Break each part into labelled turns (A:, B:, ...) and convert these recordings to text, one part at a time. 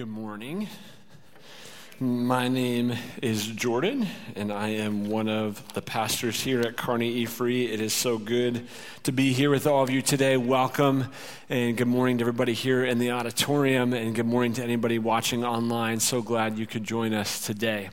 A: Good morning. My name is Jordan, and I am one of the pastors here at Kearney E Free. It is so good to be here with all of you today. Welcome, and good morning to everybody here in the auditorium, and good morning to anybody watching online. So glad you could join us today.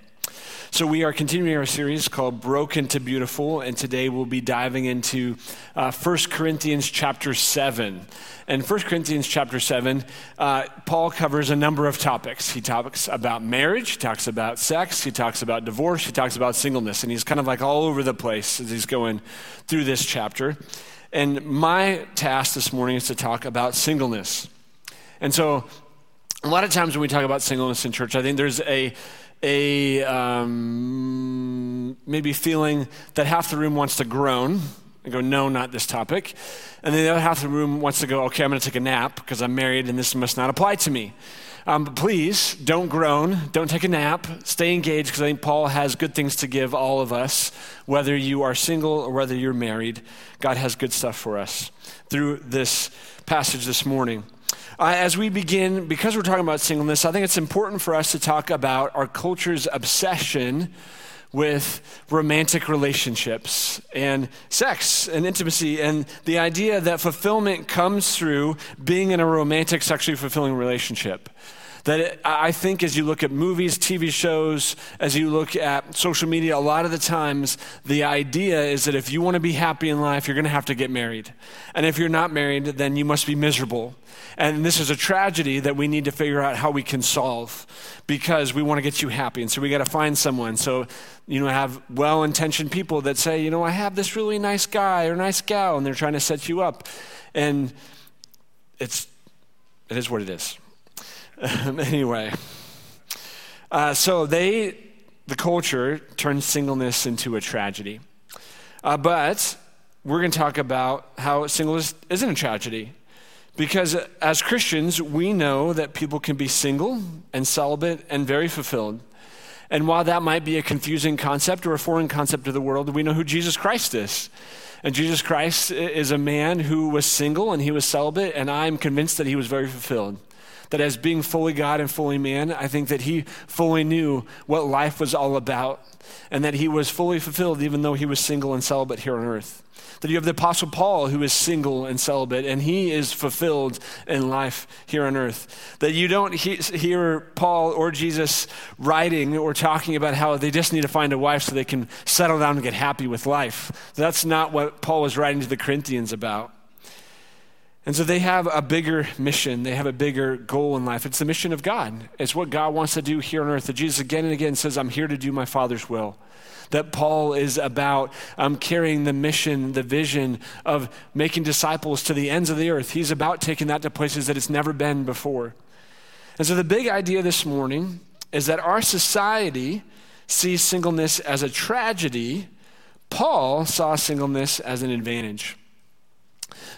A: So, we are continuing our series called Broken to Beautiful, and today we'll be diving into uh, 1 Corinthians chapter 7. And 1 Corinthians chapter 7, uh, Paul covers a number of topics. He talks about marriage, he talks about sex, he talks about divorce, he talks about singleness, and he's kind of like all over the place as he's going through this chapter. And my task this morning is to talk about singleness. And so, a lot of times when we talk about singleness in church, I think there's a a um, maybe feeling that half the room wants to groan and go, no, not this topic. And then the other half of the room wants to go, okay, I'm going to take a nap because I'm married and this must not apply to me. Um, but please don't groan, don't take a nap, stay engaged because I think Paul has good things to give all of us, whether you are single or whether you're married. God has good stuff for us through this passage this morning. Uh, as we begin, because we're talking about singleness, I think it's important for us to talk about our culture's obsession with romantic relationships and sex and intimacy and the idea that fulfillment comes through being in a romantic, sexually fulfilling relationship. That it, I think as you look at movies, TV shows, as you look at social media, a lot of the times the idea is that if you want to be happy in life, you're going to have to get married. And if you're not married, then you must be miserable. And this is a tragedy that we need to figure out how we can solve because we want to get you happy. And so we got to find someone. So, you know, have well intentioned people that say, you know, I have this really nice guy or nice gal, and they're trying to set you up. And it's, it is what it is. anyway, uh, so they, the culture, turned singleness into a tragedy. Uh, but we're going to talk about how singleness isn't a tragedy. Because as Christians, we know that people can be single and celibate and very fulfilled. And while that might be a confusing concept or a foreign concept to the world, we know who Jesus Christ is. And Jesus Christ is a man who was single and he was celibate, and I'm convinced that he was very fulfilled that as being fully God and fully man, I think that he fully knew what life was all about and that he was fully fulfilled even though he was single and celibate here on earth. That you have the Apostle Paul who is single and celibate and he is fulfilled in life here on earth. That you don't he- hear Paul or Jesus writing or talking about how they just need to find a wife so they can settle down and get happy with life. That's not what Paul was writing to the Corinthians about. And so they have a bigger mission. They have a bigger goal in life. It's the mission of God. It's what God wants to do here on earth. That Jesus again and again says, I'm here to do my Father's will. That Paul is about um, carrying the mission, the vision of making disciples to the ends of the earth. He's about taking that to places that it's never been before. And so the big idea this morning is that our society sees singleness as a tragedy. Paul saw singleness as an advantage.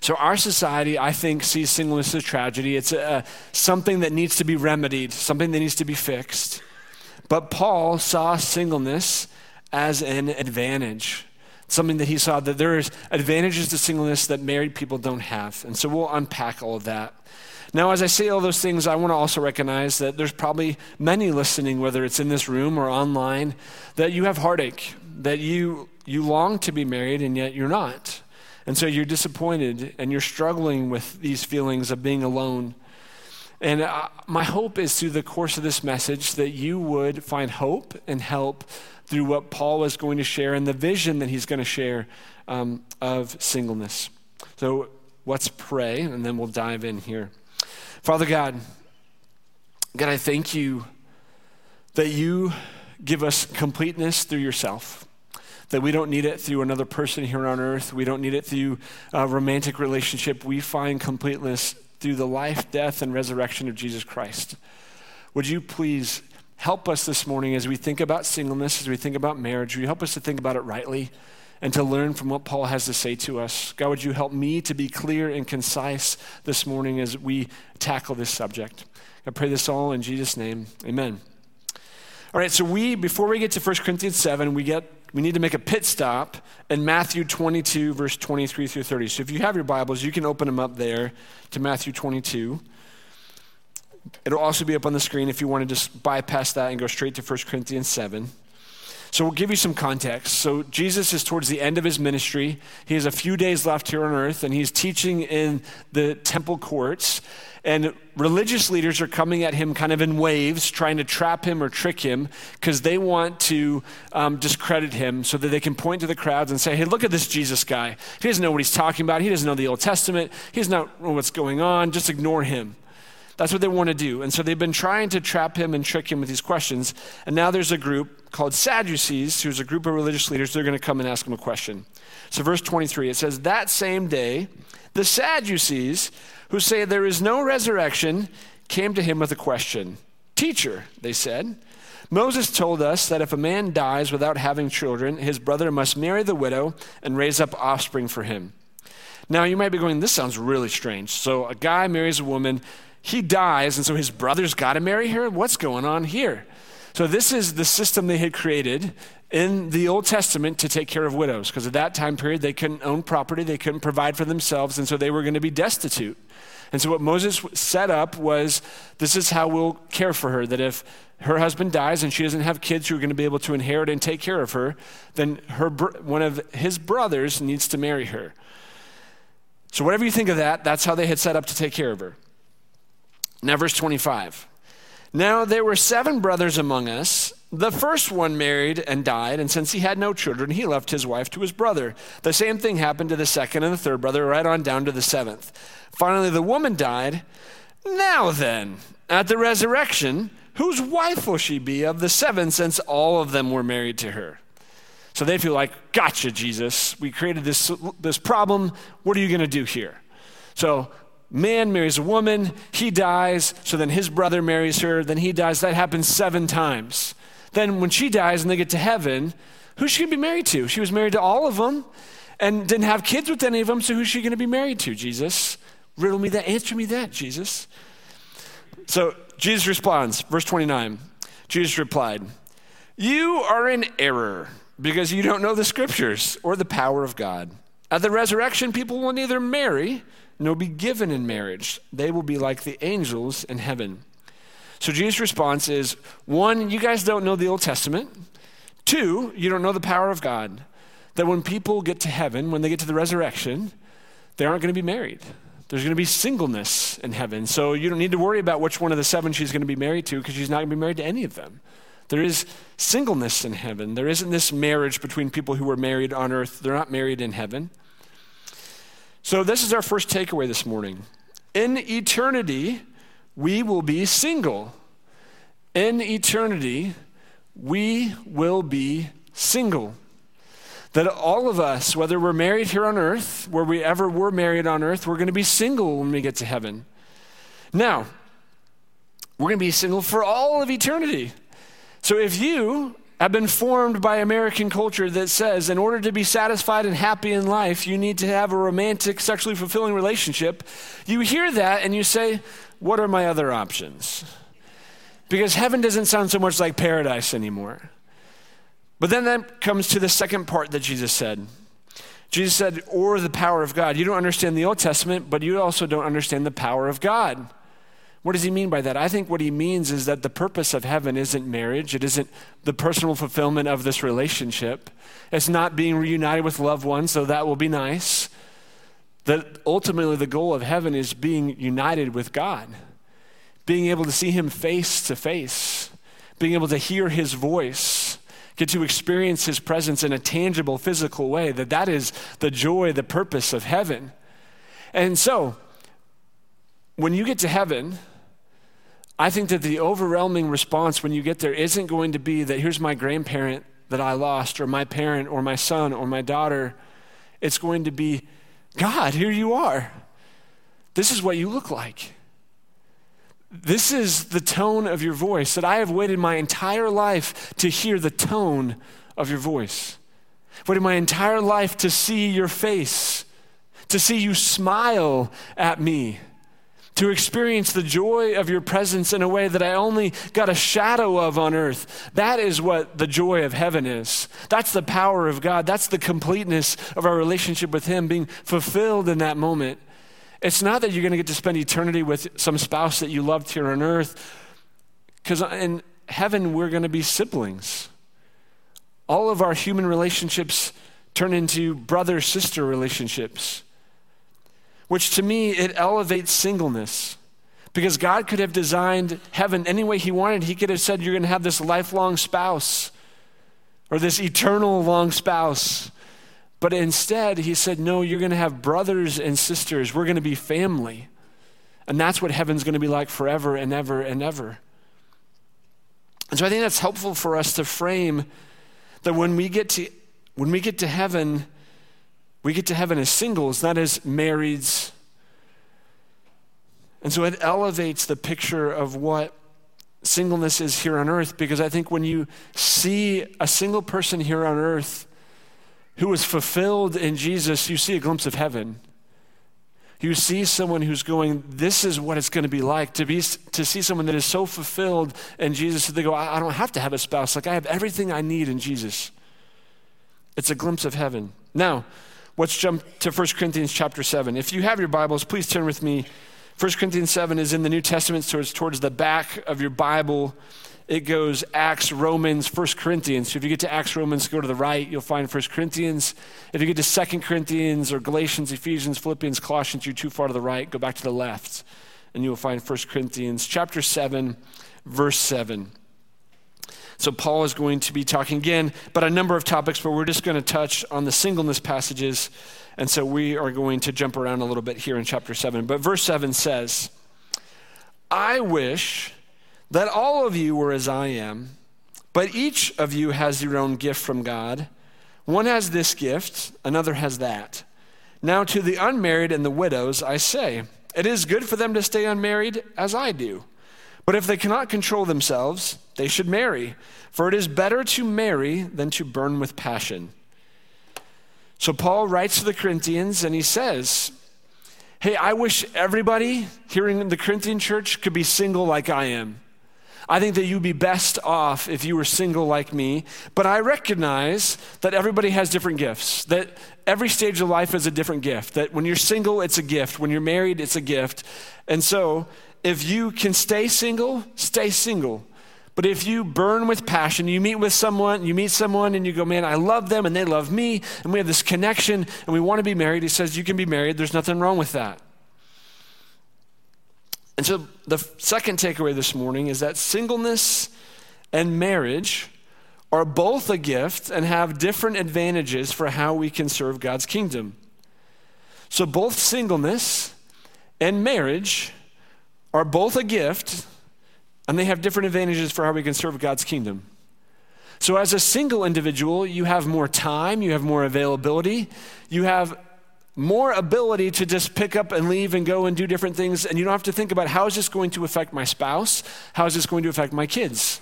A: So, our society, I think, sees singleness as a tragedy. It's a, something that needs to be remedied, something that needs to be fixed. But Paul saw singleness as an advantage, something that he saw that there's advantages to singleness that married people don't have. And so, we'll unpack all of that. Now, as I say all those things, I want to also recognize that there's probably many listening, whether it's in this room or online, that you have heartache, that you, you long to be married and yet you're not. And so you're disappointed and you're struggling with these feelings of being alone. And uh, my hope is through the course of this message that you would find hope and help through what Paul is going to share and the vision that he's going to share um, of singleness. So let's pray and then we'll dive in here. Father God, God, I thank you that you give us completeness through yourself that we don't need it through another person here on earth. We don't need it through a romantic relationship. We find completeness through the life, death, and resurrection of Jesus Christ. Would you please help us this morning as we think about singleness, as we think about marriage? Would you help us to think about it rightly and to learn from what Paul has to say to us? God, would you help me to be clear and concise this morning as we tackle this subject? I pray this all in Jesus' name. Amen. All right, so we, before we get to 1 Corinthians 7, we get we need to make a pit stop in Matthew 22, verse 23 through 30. So if you have your Bibles, you can open them up there to Matthew 22. It'll also be up on the screen if you want to just bypass that and go straight to 1 Corinthians 7. So we'll give you some context. So Jesus is towards the end of his ministry. He has a few days left here on earth, and he's teaching in the temple courts. And religious leaders are coming at him kind of in waves, trying to trap him or trick him because they want to um, discredit him so that they can point to the crowds and say, hey, look at this Jesus guy. He doesn't know what he's talking about. He doesn't know the Old Testament. He doesn't know what's going on. Just ignore him. That's what they want to do. And so they've been trying to trap him and trick him with these questions. And now there's a group called Sadducees, who's a group of religious leaders. They're going to come and ask him a question. So, verse 23, it says, That same day, the Sadducees, who say there is no resurrection, came to him with a question. Teacher, they said, Moses told us that if a man dies without having children, his brother must marry the widow and raise up offspring for him. Now, you might be going, This sounds really strange. So, a guy marries a woman he dies, and so his brother's got to marry her? What's going on here? So, this is the system they had created in the Old Testament to take care of widows, because at that time period, they couldn't own property, they couldn't provide for themselves, and so they were going to be destitute. And so, what Moses set up was this is how we'll care for her that if her husband dies and she doesn't have kids who are going to be able to inherit and take care of her, then her, one of his brothers needs to marry her. So, whatever you think of that, that's how they had set up to take care of her. Now, verse 25. Now there were seven brothers among us. The first one married and died, and since he had no children, he left his wife to his brother. The same thing happened to the second and the third brother, right on down to the seventh. Finally, the woman died. Now then, at the resurrection, whose wife will she be of the seven, since all of them were married to her? So they feel like, gotcha, Jesus. We created this, this problem. What are you going to do here? So man marries a woman, he dies, so then his brother marries her, then he dies. That happens seven times. Then when she dies and they get to heaven, who's she going to be married to? She was married to all of them and didn't have kids with any of them, so who's she going to be married to, Jesus? Riddle me that, answer me that, Jesus. So Jesus responds, verse 29. Jesus replied, You are in error because you don't know the scriptures or the power of God. At the resurrection, people will neither marry nor be given in marriage. They will be like the angels in heaven. So Jesus' response is one, you guys don't know the Old Testament. Two, you don't know the power of God. That when people get to heaven, when they get to the resurrection, they aren't going to be married. There's going to be singleness in heaven. So you don't need to worry about which one of the seven she's going to be married to because she's not going to be married to any of them. There is singleness in heaven. There isn't this marriage between people who were married on earth. They're not married in heaven. So, this is our first takeaway this morning. In eternity, we will be single. In eternity, we will be single. That all of us, whether we're married here on earth, where we ever were married on earth, we're going to be single when we get to heaven. Now, we're going to be single for all of eternity. So if you have been formed by American culture that says in order to be satisfied and happy in life, you need to have a romantic, sexually fulfilling relationship. You hear that and you say, What are my other options? Because heaven doesn't sound so much like paradise anymore. But then that comes to the second part that Jesus said. Jesus said, or the power of God. You don't understand the Old Testament, but you also don't understand the power of God. What does he mean by that? I think what he means is that the purpose of heaven isn't marriage, it isn't the personal fulfillment of this relationship. It's not being reunited with loved ones, so that will be nice. That ultimately the goal of heaven is being united with God, being able to see him face to face, being able to hear his voice, get to experience his presence in a tangible physical way. That that is the joy, the purpose of heaven. And so, when you get to heaven, I think that the overwhelming response when you get there isn't going to be that here's my grandparent that I lost, or my parent, or my son, or my daughter. It's going to be, God, here you are. This is what you look like. This is the tone of your voice that I have waited my entire life to hear the tone of your voice. Waited my entire life to see your face, to see you smile at me to experience the joy of your presence in a way that I only got a shadow of on earth. That is what the joy of heaven is. That's the power of God. That's the completeness of our relationship with Him being fulfilled in that moment. It's not that you're going to get to spend eternity with some spouse that you loved here on earth, because in heaven, we're going to be siblings. All of our human relationships turn into brother sister relationships, which to me, it elevates singleness. Because God could have designed heaven any way He wanted. He could have said, You're going to have this lifelong spouse or this eternal long spouse. But instead, He said, No, you're going to have brothers and sisters. We're going to be family. And that's what heaven's going to be like forever and ever and ever. And so I think that's helpful for us to frame that when we get to when we get to heaven, we get to heaven as singles, not as marrieds. And so it elevates the picture of what singleness is here on earth because I think when you see a single person here on earth who is fulfilled in Jesus, you see a glimpse of heaven. You see someone who's going, This is what it's going to be like to, be, to see someone that is so fulfilled in Jesus that they go, I, I don't have to have a spouse. Like, I have everything I need in Jesus. It's a glimpse of heaven. Now, let's jump to 1 Corinthians chapter 7. If you have your Bibles, please turn with me. 1 Corinthians 7 is in the New Testament, so it's towards the back of your Bible. It goes Acts, Romans, 1 Corinthians. So if you get to Acts, Romans, go to the right, you'll find 1 Corinthians. If you get to 2 Corinthians or Galatians, Ephesians, Philippians, Colossians, you're too far to the right, go back to the left, and you will find 1 Corinthians chapter 7, verse 7. So, Paul is going to be talking again about a number of topics, but we're just going to touch on the singleness passages. And so we are going to jump around a little bit here in chapter 7. But verse 7 says, I wish that all of you were as I am, but each of you has your own gift from God. One has this gift, another has that. Now, to the unmarried and the widows, I say, it is good for them to stay unmarried as I do. But if they cannot control themselves, they should marry, for it is better to marry than to burn with passion. So Paul writes to the Corinthians and he says, Hey, I wish everybody here in the Corinthian church could be single like I am. I think that you'd be best off if you were single like me, but I recognize that everybody has different gifts, that every stage of life is a different gift, that when you're single, it's a gift, when you're married, it's a gift. And so if you can stay single, stay single. But if you burn with passion, you meet with someone, you meet someone and you go, man, I love them and they love me, and we have this connection and we want to be married, he says, you can be married. There's nothing wrong with that. And so the second takeaway this morning is that singleness and marriage are both a gift and have different advantages for how we can serve God's kingdom. So both singleness and marriage are both a gift and they have different advantages for how we can serve God's kingdom. So, as a single individual, you have more time, you have more availability, you have more ability to just pick up and leave and go and do different things, and you don't have to think about how is this going to affect my spouse? How is this going to affect my kids?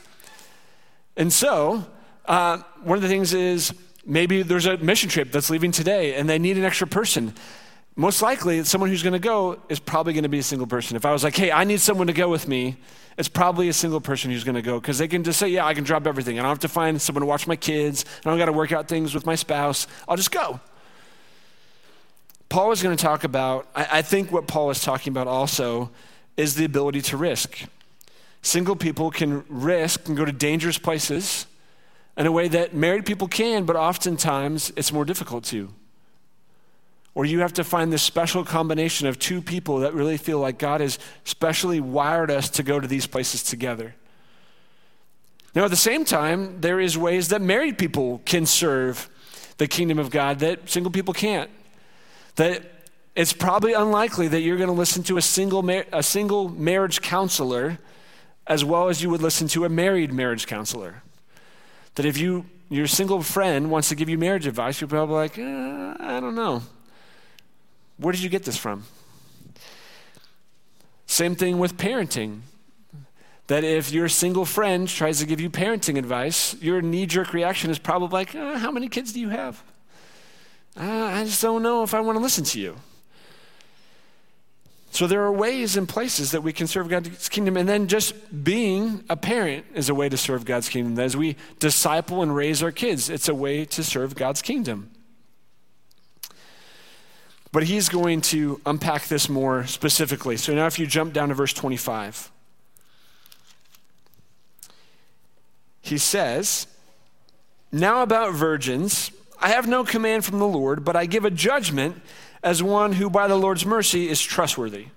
A: And so, uh, one of the things is maybe there's a mission trip that's leaving today and they need an extra person most likely someone who's going to go is probably going to be a single person. If I was like, hey, I need someone to go with me, it's probably a single person who's going to go because they can just say, yeah, I can drop everything. I don't have to find someone to watch my kids. I don't got to work out things with my spouse. I'll just go. Paul is going to talk about, I, I think what Paul is talking about also is the ability to risk. Single people can risk and go to dangerous places in a way that married people can, but oftentimes it's more difficult to or you have to find this special combination of two people that really feel like God has specially wired us to go to these places together. Now, at the same time, there is ways that married people can serve the kingdom of God that single people can't. That it's probably unlikely that you're going to listen to a single, mar- a single marriage counselor as well as you would listen to a married marriage counselor. That if you your single friend wants to give you marriage advice, you're probably like, eh, I don't know. Where did you get this from? Same thing with parenting. That if your single friend tries to give you parenting advice, your knee jerk reaction is probably like, uh, How many kids do you have? Uh, I just don't know if I want to listen to you. So there are ways and places that we can serve God's kingdom. And then just being a parent is a way to serve God's kingdom. As we disciple and raise our kids, it's a way to serve God's kingdom. But he's going to unpack this more specifically. So now, if you jump down to verse 25, he says, Now about virgins, I have no command from the Lord, but I give a judgment as one who by the Lord's mercy is trustworthy.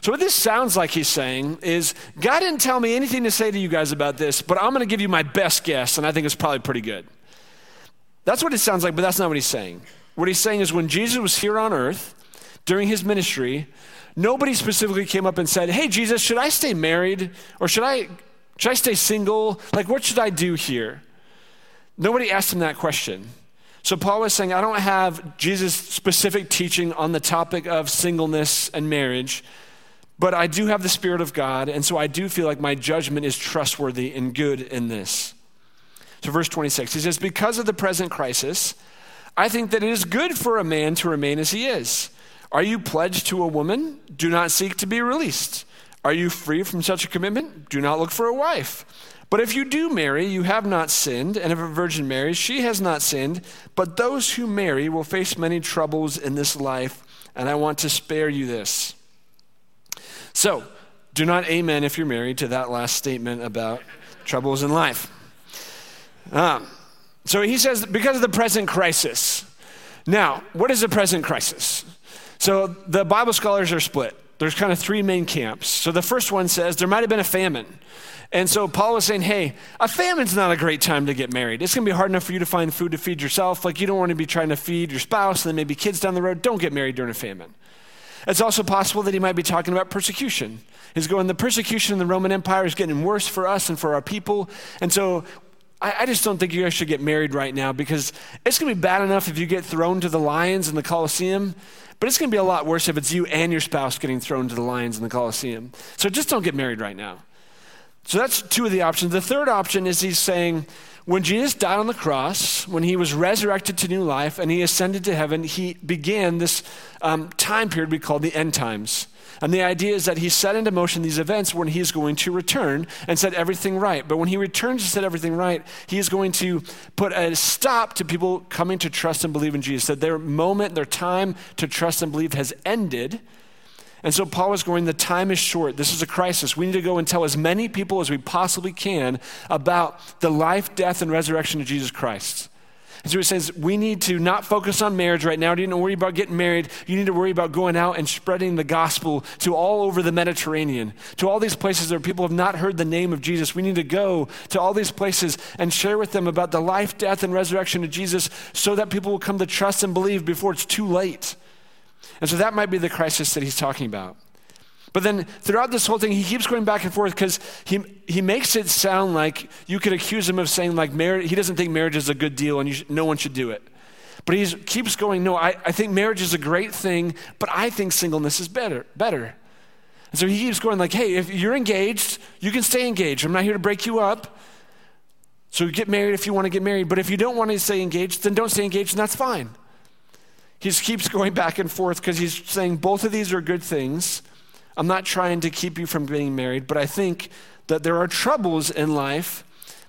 A: So, what this sounds like he's saying is God didn't tell me anything to say to you guys about this, but I'm going to give you my best guess, and I think it's probably pretty good. That's what it sounds like, but that's not what he's saying. What he's saying is when Jesus was here on earth during his ministry, nobody specifically came up and said, Hey, Jesus, should I stay married or should I, should I stay single? Like, what should I do here? Nobody asked him that question. So Paul was saying, I don't have Jesus' specific teaching on the topic of singleness and marriage, but I do have the Spirit of God, and so I do feel like my judgment is trustworthy and good in this. So, verse 26, he says, Because of the present crisis, I think that it is good for a man to remain as he is. Are you pledged to a woman? Do not seek to be released. Are you free from such a commitment? Do not look for a wife. But if you do marry, you have not sinned, and if a virgin marries, she has not sinned. But those who marry will face many troubles in this life, and I want to spare you this. So, do not amen if you're married to that last statement about troubles in life. Um, so he says, because of the present crisis. Now, what is the present crisis? So the Bible scholars are split. There's kind of three main camps. So the first one says there might have been a famine. And so Paul is saying, hey, a famine's not a great time to get married. It's going to be hard enough for you to find food to feed yourself. Like, you don't want to be trying to feed your spouse and then maybe kids down the road. Don't get married during a famine. It's also possible that he might be talking about persecution. He's going, the persecution in the Roman Empire is getting worse for us and for our people. And so I, I just don't think you guys should get married right now because it's going to be bad enough if you get thrown to the lions in the Colosseum. But it's going to be a lot worse if it's you and your spouse getting thrown to the lions in the Colosseum. So just don't get married right now. So that's two of the options. The third option is he's saying, when Jesus died on the cross, when he was resurrected to new life and he ascended to heaven, he began this um, time period we call the end times. And the idea is that he set into motion these events when he's going to return and set everything right. But when he returns to set everything right, he is going to put a stop to people coming to trust and believe in Jesus. That their moment, their time to trust and believe has ended and so Paul is going, the time is short. This is a crisis. We need to go and tell as many people as we possibly can about the life, death, and resurrection of Jesus Christ. And so he says, we need to not focus on marriage right now. You need to worry about getting married. You need to worry about going out and spreading the gospel to all over the Mediterranean, to all these places where people have not heard the name of Jesus. We need to go to all these places and share with them about the life, death, and resurrection of Jesus so that people will come to trust and believe before it's too late. And so that might be the crisis that he's talking about. But then throughout this whole thing, he keeps going back and forth because he, he makes it sound like you could accuse him of saying, like, marriage, he doesn't think marriage is a good deal and no one should do it. But he keeps going, no, I, I think marriage is a great thing, but I think singleness is better. better. And so he keeps going, like, hey, if you're engaged, you can stay engaged. I'm not here to break you up. So get married if you want to get married. But if you don't want to stay engaged, then don't stay engaged, and that's fine. He keeps going back and forth because he's saying both of these are good things. I'm not trying to keep you from getting married, but I think that there are troubles in life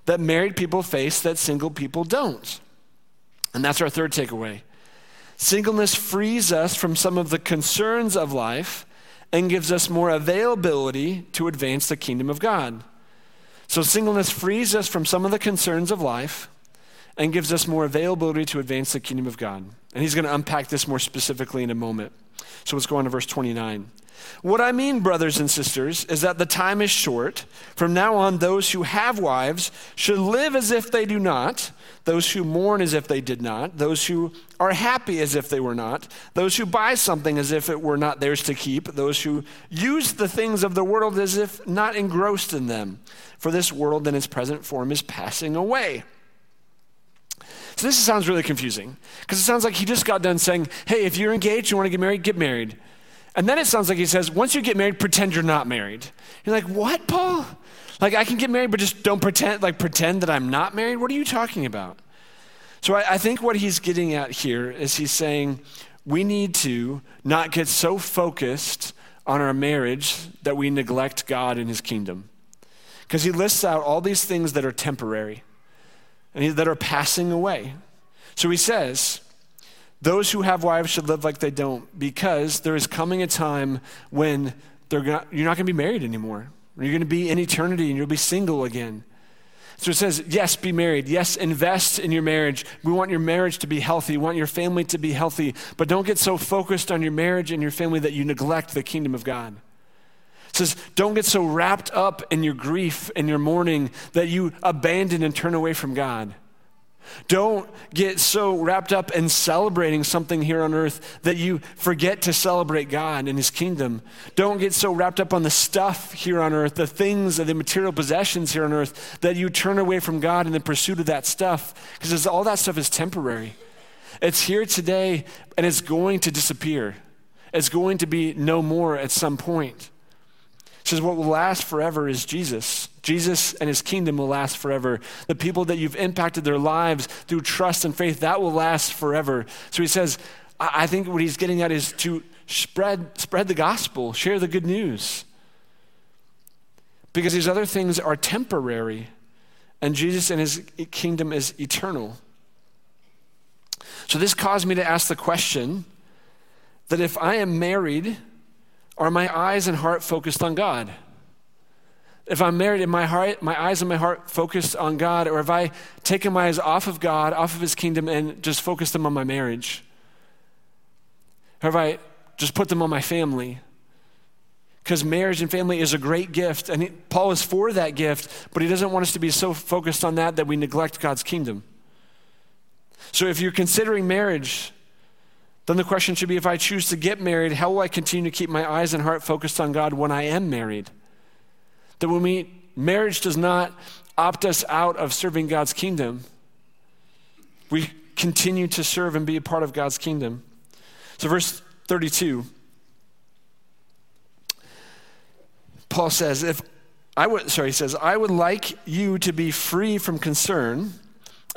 A: that married people face that single people don't. And that's our third takeaway. Singleness frees us from some of the concerns of life and gives us more availability to advance the kingdom of God. So, singleness frees us from some of the concerns of life and gives us more availability to advance the kingdom of God. And he's going to unpack this more specifically in a moment. So let's go on to verse 29. What I mean, brothers and sisters, is that the time is short. From now on, those who have wives should live as if they do not, those who mourn as if they did not, those who are happy as if they were not, those who buy something as if it were not theirs to keep, those who use the things of the world as if not engrossed in them. For this world in its present form is passing away. So this sounds really confusing because it sounds like he just got done saying, hey, if you're engaged, you want to get married, get married. And then it sounds like he says, once you get married, pretend you're not married. You're like, what, Paul? Like, I can get married, but just don't pretend, like, pretend that I'm not married? What are you talking about? So I, I think what he's getting at here is he's saying, we need to not get so focused on our marriage that we neglect God and his kingdom. Because he lists out all these things that are temporary and that are passing away. So he says, Those who have wives should live like they don't, because there is coming a time when they're not, you're not going to be married anymore. You're going to be in eternity and you'll be single again. So it says, yes, be married. Yes, invest in your marriage. We want your marriage to be healthy. We want your family to be healthy. But don't get so focused on your marriage and your family that you neglect the kingdom of God. It says, don't get so wrapped up in your grief and your mourning that you abandon and turn away from God. Don't get so wrapped up in celebrating something here on earth that you forget to celebrate God and His kingdom. Don't get so wrapped up on the stuff here on earth, the things, of the material possessions here on earth, that you turn away from God in the pursuit of that stuff, because all that stuff is temporary. It's here today and it's going to disappear. It's going to be no more at some point says what will last forever is Jesus. Jesus and his kingdom will last forever. The people that you've impacted their lives through trust and faith, that will last forever. So he says, I think what he's getting at is to spread, spread the gospel, share the good news. Because these other things are temporary, and Jesus and his kingdom is eternal. So this caused me to ask the question that if I am married, are my eyes and heart focused on God? If I'm married, am my, heart, my eyes and my heart focused on God? Or have I taken my eyes off of God, off of His kingdom, and just focused them on my marriage? Or have I just put them on my family? Because marriage and family is a great gift, and he, Paul is for that gift, but he doesn't want us to be so focused on that that we neglect God's kingdom. So if you're considering marriage, then the question should be if I choose to get married, how will I continue to keep my eyes and heart focused on God when I am married? That when we, marriage does not opt us out of serving God's kingdom, we continue to serve and be a part of God's kingdom. So, verse 32, Paul says, if I would, sorry, he says, I would like you to be free from concern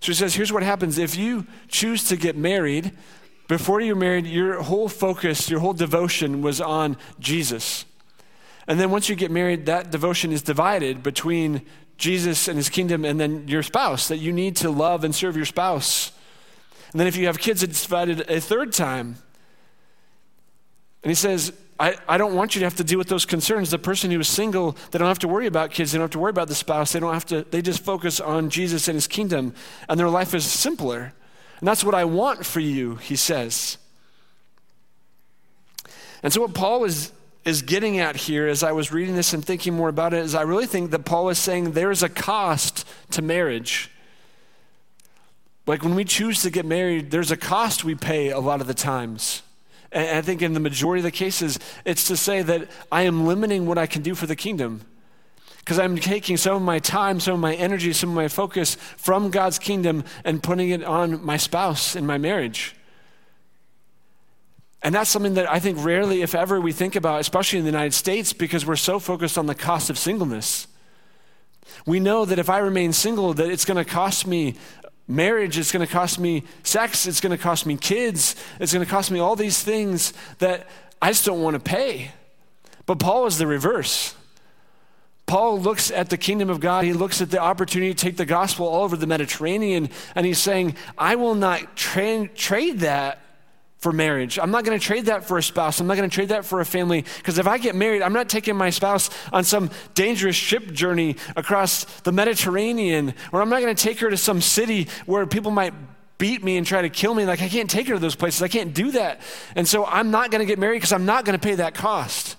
A: So he says, here's what happens if you choose to get married, before you're married, your whole focus, your whole devotion was on Jesus. And then once you get married, that devotion is divided between Jesus and his kingdom and then your spouse, that you need to love and serve your spouse. And then if you have kids, it's divided a third time. And he says, I, I don't want you to have to deal with those concerns. The person who is single, they don't have to worry about kids. They don't have to worry about the spouse. They don't have to, they just focus on Jesus and his kingdom, and their life is simpler. And that's what I want for you, he says. And so, what Paul is, is getting at here as I was reading this and thinking more about it is I really think that Paul is saying there is a cost to marriage. Like when we choose to get married, there's a cost we pay a lot of the times. And I think in the majority of the cases, it's to say that I am limiting what I can do for the kingdom. Because I'm taking some of my time, some of my energy, some of my focus from God's kingdom and putting it on my spouse in my marriage. And that's something that I think rarely, if ever, we think about, especially in the United States, because we're so focused on the cost of singleness. We know that if I remain single, that it's going to cost me marriage, it's going to cost me sex, it's going to cost me kids, it's going to cost me all these things that I just don't want to pay. But Paul is the reverse. Paul looks at the kingdom of God. He looks at the opportunity to take the gospel all over the Mediterranean, and he's saying, I will not tra- trade that for marriage. I'm not going to trade that for a spouse. I'm not going to trade that for a family. Because if I get married, I'm not taking my spouse on some dangerous ship journey across the Mediterranean, or I'm not going to take her to some city where people might beat me and try to kill me. Like, I can't take her to those places. I can't do that. And so I'm not going to get married because I'm not going to pay that cost.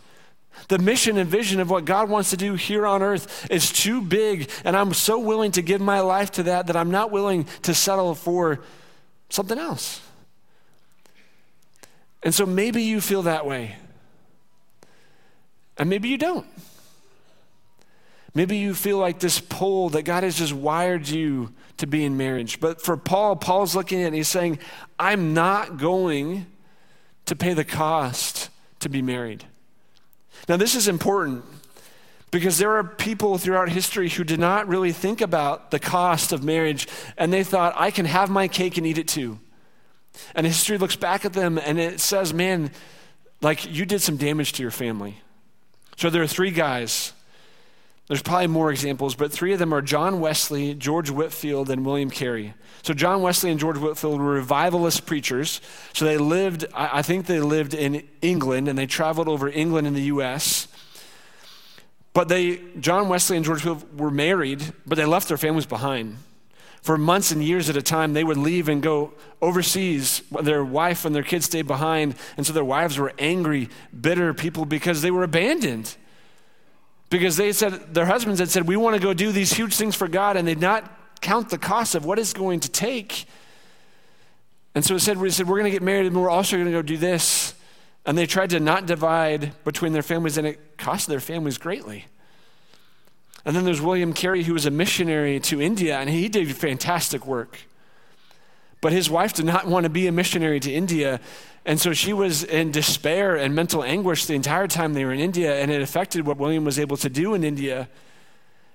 A: The mission and vision of what God wants to do here on earth is too big, and I'm so willing to give my life to that that I'm not willing to settle for something else. And so maybe you feel that way. And maybe you don't. Maybe you feel like this pull that God has just wired you to be in marriage. But for Paul, Paul's looking at it and he's saying, I'm not going to pay the cost to be married? Now, this is important because there are people throughout history who did not really think about the cost of marriage and they thought, I can have my cake and eat it too. And history looks back at them and it says, man, like you did some damage to your family. So there are three guys. There's probably more examples, but three of them are John Wesley, George Whitefield, and William Carey. So John Wesley and George Whitefield were revivalist preachers. So they lived, I think they lived in England, and they traveled over England and the U.S. But they, John Wesley and George Whitfield were married, but they left their families behind for months and years at a time, they would leave and go overseas. Their wife and their kids stayed behind. And so their wives were angry, bitter people because they were abandoned. Because they said, their husbands had said, We want to go do these huge things for God, and they'd not count the cost of what it's going to take. And so it said, we said, We're going to get married, and we're also going to go do this. And they tried to not divide between their families, and it cost their families greatly. And then there's William Carey, who was a missionary to India, and he did fantastic work. But his wife did not want to be a missionary to India. And so she was in despair and mental anguish the entire time they were in India, and it affected what William was able to do in India.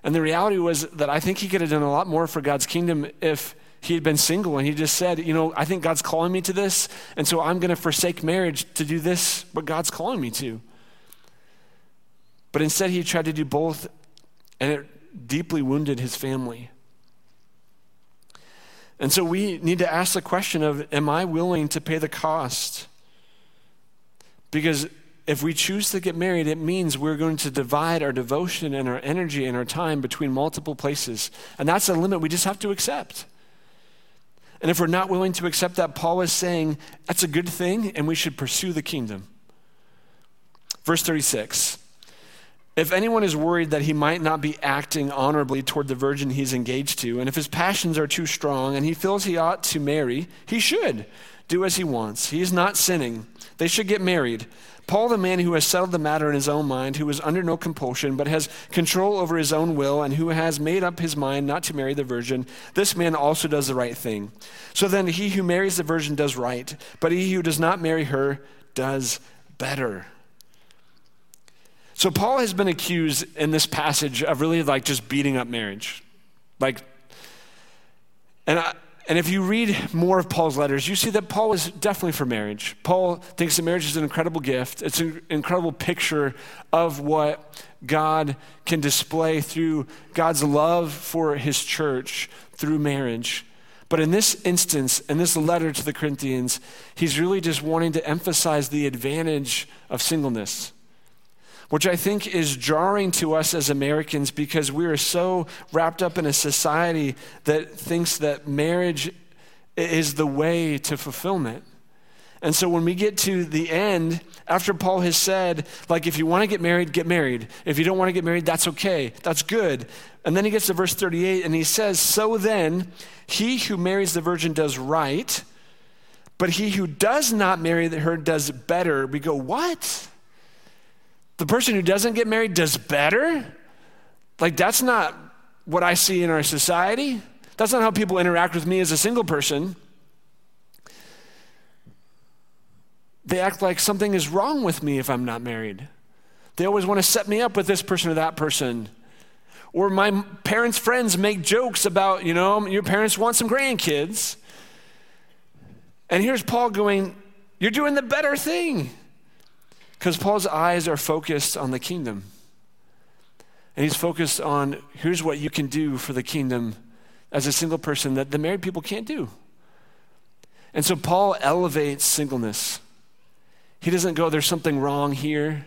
A: And the reality was that I think he could have done a lot more for God's kingdom if he had been single and he just said, You know, I think God's calling me to this, and so I'm going to forsake marriage to do this, what God's calling me to. But instead, he tried to do both and it deeply wounded his family. And so we need to ask the question of am I willing to pay the cost? Because if we choose to get married, it means we're going to divide our devotion and our energy and our time between multiple places. And that's a limit we just have to accept. And if we're not willing to accept that, Paul is saying that's a good thing and we should pursue the kingdom. Verse 36 if anyone is worried that he might not be acting honorably toward the virgin he's engaged to, and if his passions are too strong and he feels he ought to marry, he should do as he wants. He is not sinning. They should get married. Paul, the man who has settled the matter in his own mind, who is under no compulsion, but has control over his own will, and who has made up his mind not to marry the virgin, this man also does the right thing. So then, he who marries the virgin does right, but he who does not marry her does better. So Paul has been accused in this passage of really like just beating up marriage. Like, and I, and if you read more of Paul's letters, you see that Paul is definitely for marriage. Paul thinks that marriage is an incredible gift. It's an incredible picture of what God can display through God's love for his church through marriage. But in this instance, in this letter to the Corinthians, he's really just wanting to emphasize the advantage of singleness which I think is jarring to us as Americans because we are so wrapped up in a society that thinks that marriage is the way to fulfillment. And so when we get to the end, after Paul has said, like, if you want to get married, get married. If you don't want to get married, that's okay. That's good. And then he gets to verse 38 and he says, So then, he who marries the virgin does right, but he who does not marry her does better. We go, What? The person who doesn't get married does better? Like, that's not what I see in our society. That's not how people interact with me as a single person. They act like something is wrong with me if I'm not married. They always want to set me up with this person or that person. Or my parents' friends make jokes about, you know, your parents want some grandkids. And here's Paul going, You're doing the better thing. Because Paul's eyes are focused on the kingdom. And he's focused on here's what you can do for the kingdom as a single person that the married people can't do. And so Paul elevates singleness. He doesn't go, there's something wrong here.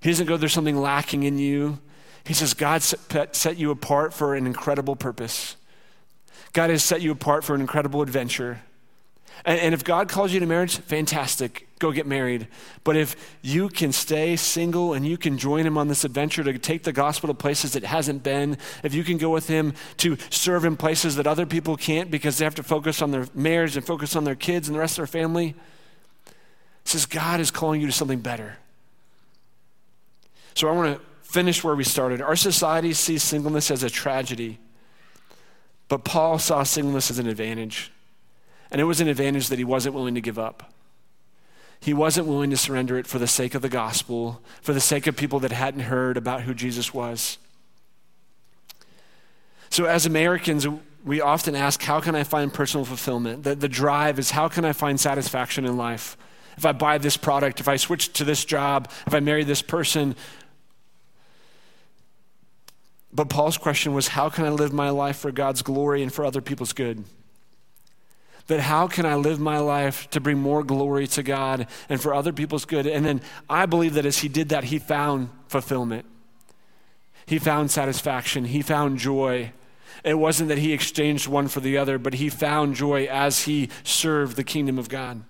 A: He doesn't go, there's something lacking in you. He says, God set you apart for an incredible purpose. God has set you apart for an incredible adventure. And, if God calls you to marriage, fantastic, go get married. But if you can stay single and you can join Him on this adventure to take the gospel to places it hasn't been, if you can go with Him to serve in places that other people can't because they have to focus on their marriage and focus on their kids and the rest of their family, says God is calling you to something better. So I want to finish where we started. Our society sees singleness as a tragedy, but Paul saw singleness as an advantage. And it was an advantage that he wasn't willing to give up. He wasn't willing to surrender it for the sake of the gospel, for the sake of people that hadn't heard about who Jesus was. So, as Americans, we often ask, How can I find personal fulfillment? The, the drive is, How can I find satisfaction in life? If I buy this product, if I switch to this job, if I marry this person. But Paul's question was, How can I live my life for God's glory and for other people's good? That how can I live my life to bring more glory to God and for other people's good? And then I believe that as he did that, he found fulfillment. He found satisfaction. He found joy. It wasn't that he exchanged one for the other, but he found joy as he served the kingdom of God.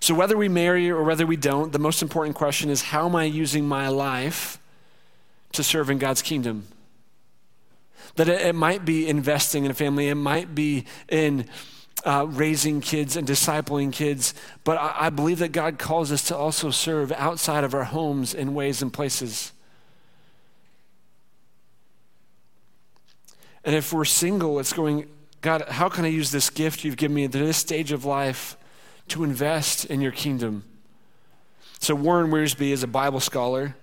A: So, whether we marry or whether we don't, the most important question is how am I using my life to serve in God's kingdom? That it, it might be investing in a family, it might be in uh, raising kids and discipling kids, but I, I believe that God calls us to also serve outside of our homes in ways and places. And if we're single, it's going, God, how can I use this gift you've given me at this stage of life to invest in your kingdom? So, Warren Wiersbe is a Bible scholar,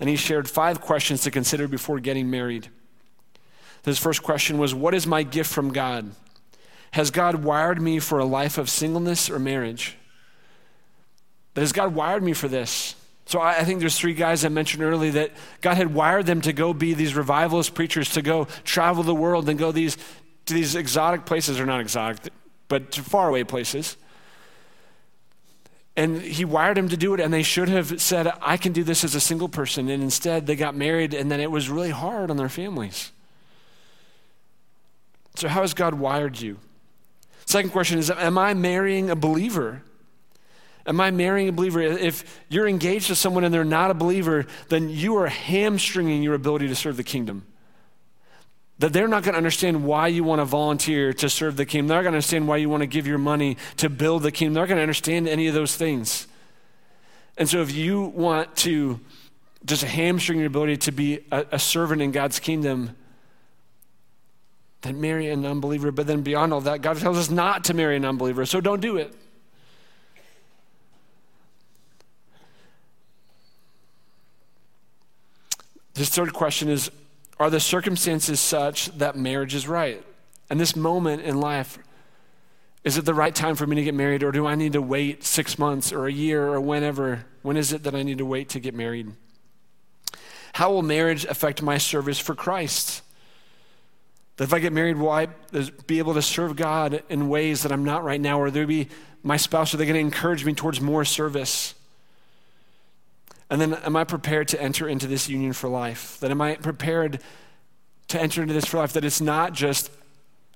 A: and he shared five questions to consider before getting married. His first question was What is my gift from God? Has God wired me for a life of singleness or marriage? That has God wired me for this? So I, think there's three guys I mentioned earlier that God had wired them to go be these revivalist preachers, to go travel the world and go these to these exotic places, or not exotic, but to faraway places. And he wired them to do it, and they should have said, I can do this as a single person. And instead, they got married, and then it was really hard on their families. So, how has God wired you? Second question is Am I marrying a believer? Am I marrying a believer? If you're engaged to someone and they're not a believer, then you are hamstringing your ability to serve the kingdom. That they're not going to understand why you want to volunteer to serve the kingdom. They're not going to understand why you want to give your money to build the kingdom. They're not going to understand any of those things. And so, if you want to just hamstring your ability to be a, a servant in God's kingdom, then marry an unbeliever. But then beyond all that, God tells us not to marry an unbeliever, so don't do it. This third question is Are the circumstances such that marriage is right? And this moment in life, is it the right time for me to get married, or do I need to wait six months or a year or whenever? When is it that I need to wait to get married? How will marriage affect my service for Christ? That if I get married, will I be able to serve God in ways that I'm not right now? Or there be my spouse, are they going to encourage me towards more service? And then am I prepared to enter into this union for life? That am I prepared to enter into this for life? That it's not just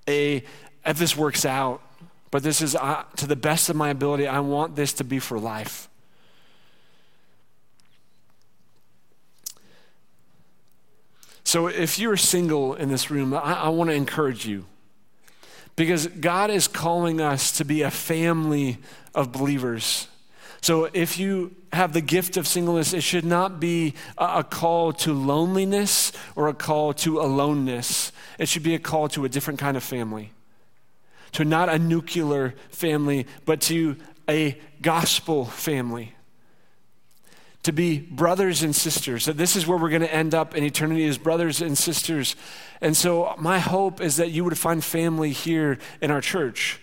A: a, if this works out, but this is uh, to the best of my ability, I want this to be for life. So if you're single in this room, I, I want to encourage you because God is calling us to be a family of believers. So if you have the gift of singleness, it should not be a, call to loneliness or a call to aloneness. It should be a call to a different kind of family. To not a nuclear family, but to a gospel family to be brothers and sisters. That this is where we're going to end up in eternity as brothers and sisters. And so, my hope is that you would find family here in our church.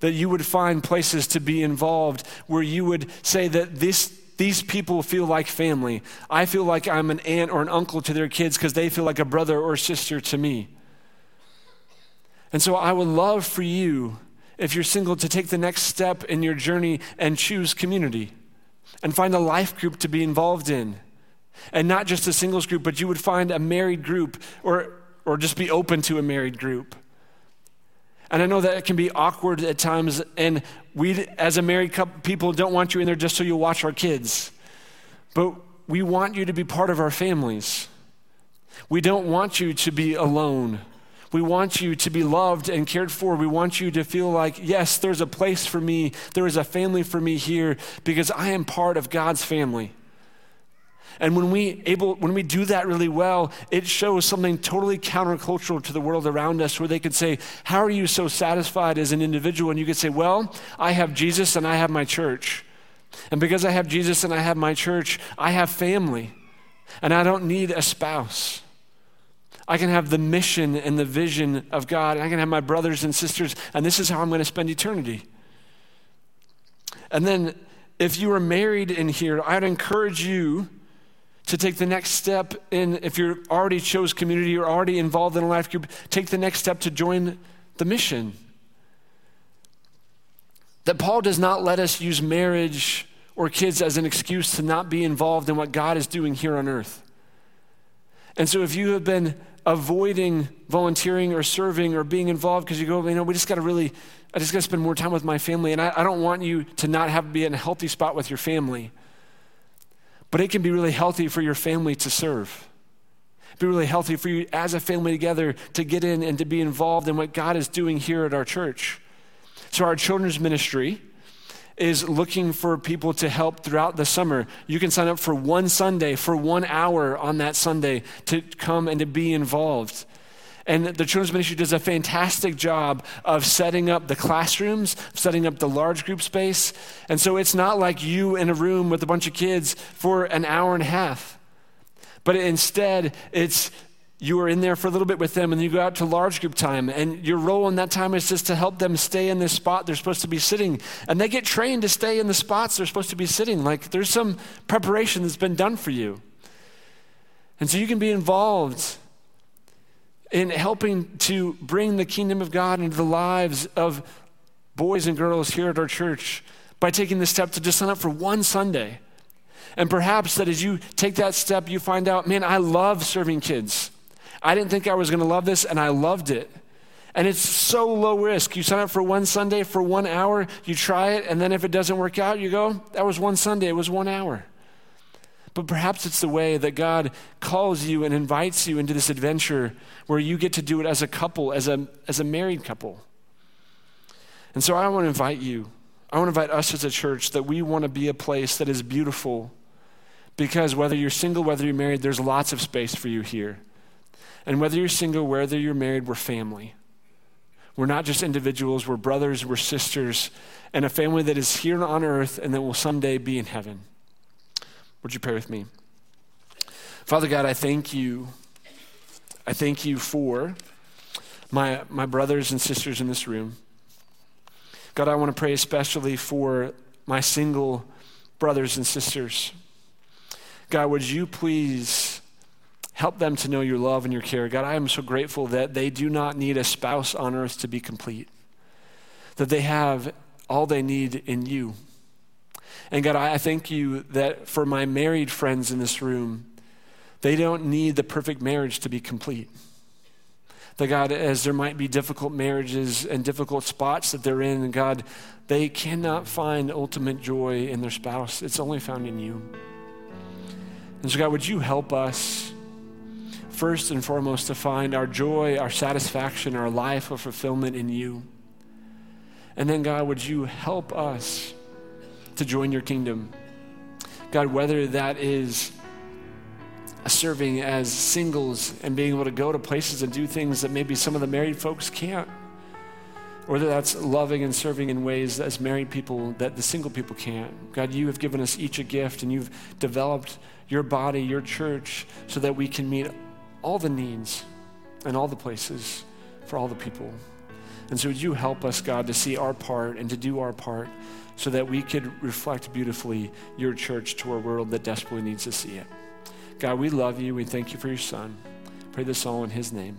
A: That you would find places to be involved where you would say that this, these people feel like family. I feel like I'm an aunt or an uncle to their kids because they feel like a brother or sister to me. And so, I would love for you, if you're single, to take the next step in your journey and choose community and find a life group to be involved in. And not just a singles group, but you would find a married group or, or just be open to a married group. And I know that it can be awkward at times, and we, as a married couple, people, don't want you in there just so you watch our kids. But we want you to be part of our families. We don't want you to be alone. We want you to be loved and cared for. We want you to feel like, yes, there's a place for me. There is a family for me here because I am part of God's family. And when we able when we do that really well, it shows something totally countercultural to the world around us where they could say, "How are you so satisfied as an individual?" And you could say, "Well, I have Jesus and I have my church." And because I have Jesus and I have my church, I have family. And I don't need a spouse. I can have the mission and the vision of God. And I can have my brothers and sisters, and this is how I'm going to spend eternity. And then, if you are married in here, I'd encourage you to take the next step in, if you're already chose community, you're already involved in a life group, take the next step to join the mission. That Paul does not let us use marriage or kids as an excuse to not be involved in what God is doing here on earth. And so if you have been avoiding volunteering or serving or being involved because you go, you know, we just got to really, I just got to spend more time with my family. And I, I don't want you to not have be in a healthy spot with your family. But it can be really healthy for your family to serve. Be really healthy for you as a family together to get in and to be involved in what God is doing here at our church. So, our children's ministry is looking for people to help throughout the summer. You can sign up for one Sunday, for one hour on that Sunday to come and to be involved. And the children's ministry does a fantastic job of setting up the classrooms, setting up the large group space. And so it's not like you in a room with a bunch of kids for an hour and a half. But instead, it's you are in there for a little bit with them and you go out to large group time and your role in that time is just to help them stay in the spot they're supposed to be sitting. And they get trained to stay in the spots they're supposed to be sitting. Like there's some preparation that's been done for you. And so you can be involved in helping to bring the kingdom of god into the lives of boys and girls here at our church by taking the step to just sign up for one sunday. And perhaps that as you take that step you find out man i love serving kids I didn't think I was going to love this, and I loved it. And it's so low risk. You sign up for one Sunday for one hour, you try it, and then if it doesn't work out, you go, that was one Sunday, it was one hour. But perhaps it's the way that God calls you and invites you into this adventure where you get to do it as a couple, as a, as a married couple. And so I want to invite you, I want to invite us as a church that we want to be a place that is beautiful because whether you're single, whether you're married, there's lots of space for you here. And whether you're single, whether you're married, we're family. We're not just individuals, we're brothers, we're sisters, and a family that is here on earth and that will someday be in heaven. Would you pray with me? Father God, I thank you. I thank you for my, my brothers and sisters in this room. God, I want to pray especially for my single brothers and sisters. God, would you please Help them to know your love and your care. God, I am so grateful that they do not need a spouse on earth to be complete, that they have all they need in you. And God, I thank you that for my married friends in this room, they don't need the perfect marriage to be complete. That God, as there might be difficult marriages and difficult spots that they're in, God, they cannot find ultimate joy in their spouse. It's only found in you. And so, God, would you help us? First and foremost to find our joy, our satisfaction, our life of fulfillment in you. And then, God, would you help us to join your kingdom? God, whether that is serving as singles and being able to go to places and do things that maybe some of the married folks can't, whether that's loving and serving in ways as married people that the single people can't. God, you have given us each a gift and you've developed your body, your church, so that we can meet all the needs and all the places for all the people. And so, would you help us, God, to see our part and to do our part so that we could reflect beautifully your church to a world that desperately needs to see it? God, we love you. We thank you for your son. Pray this all in his name.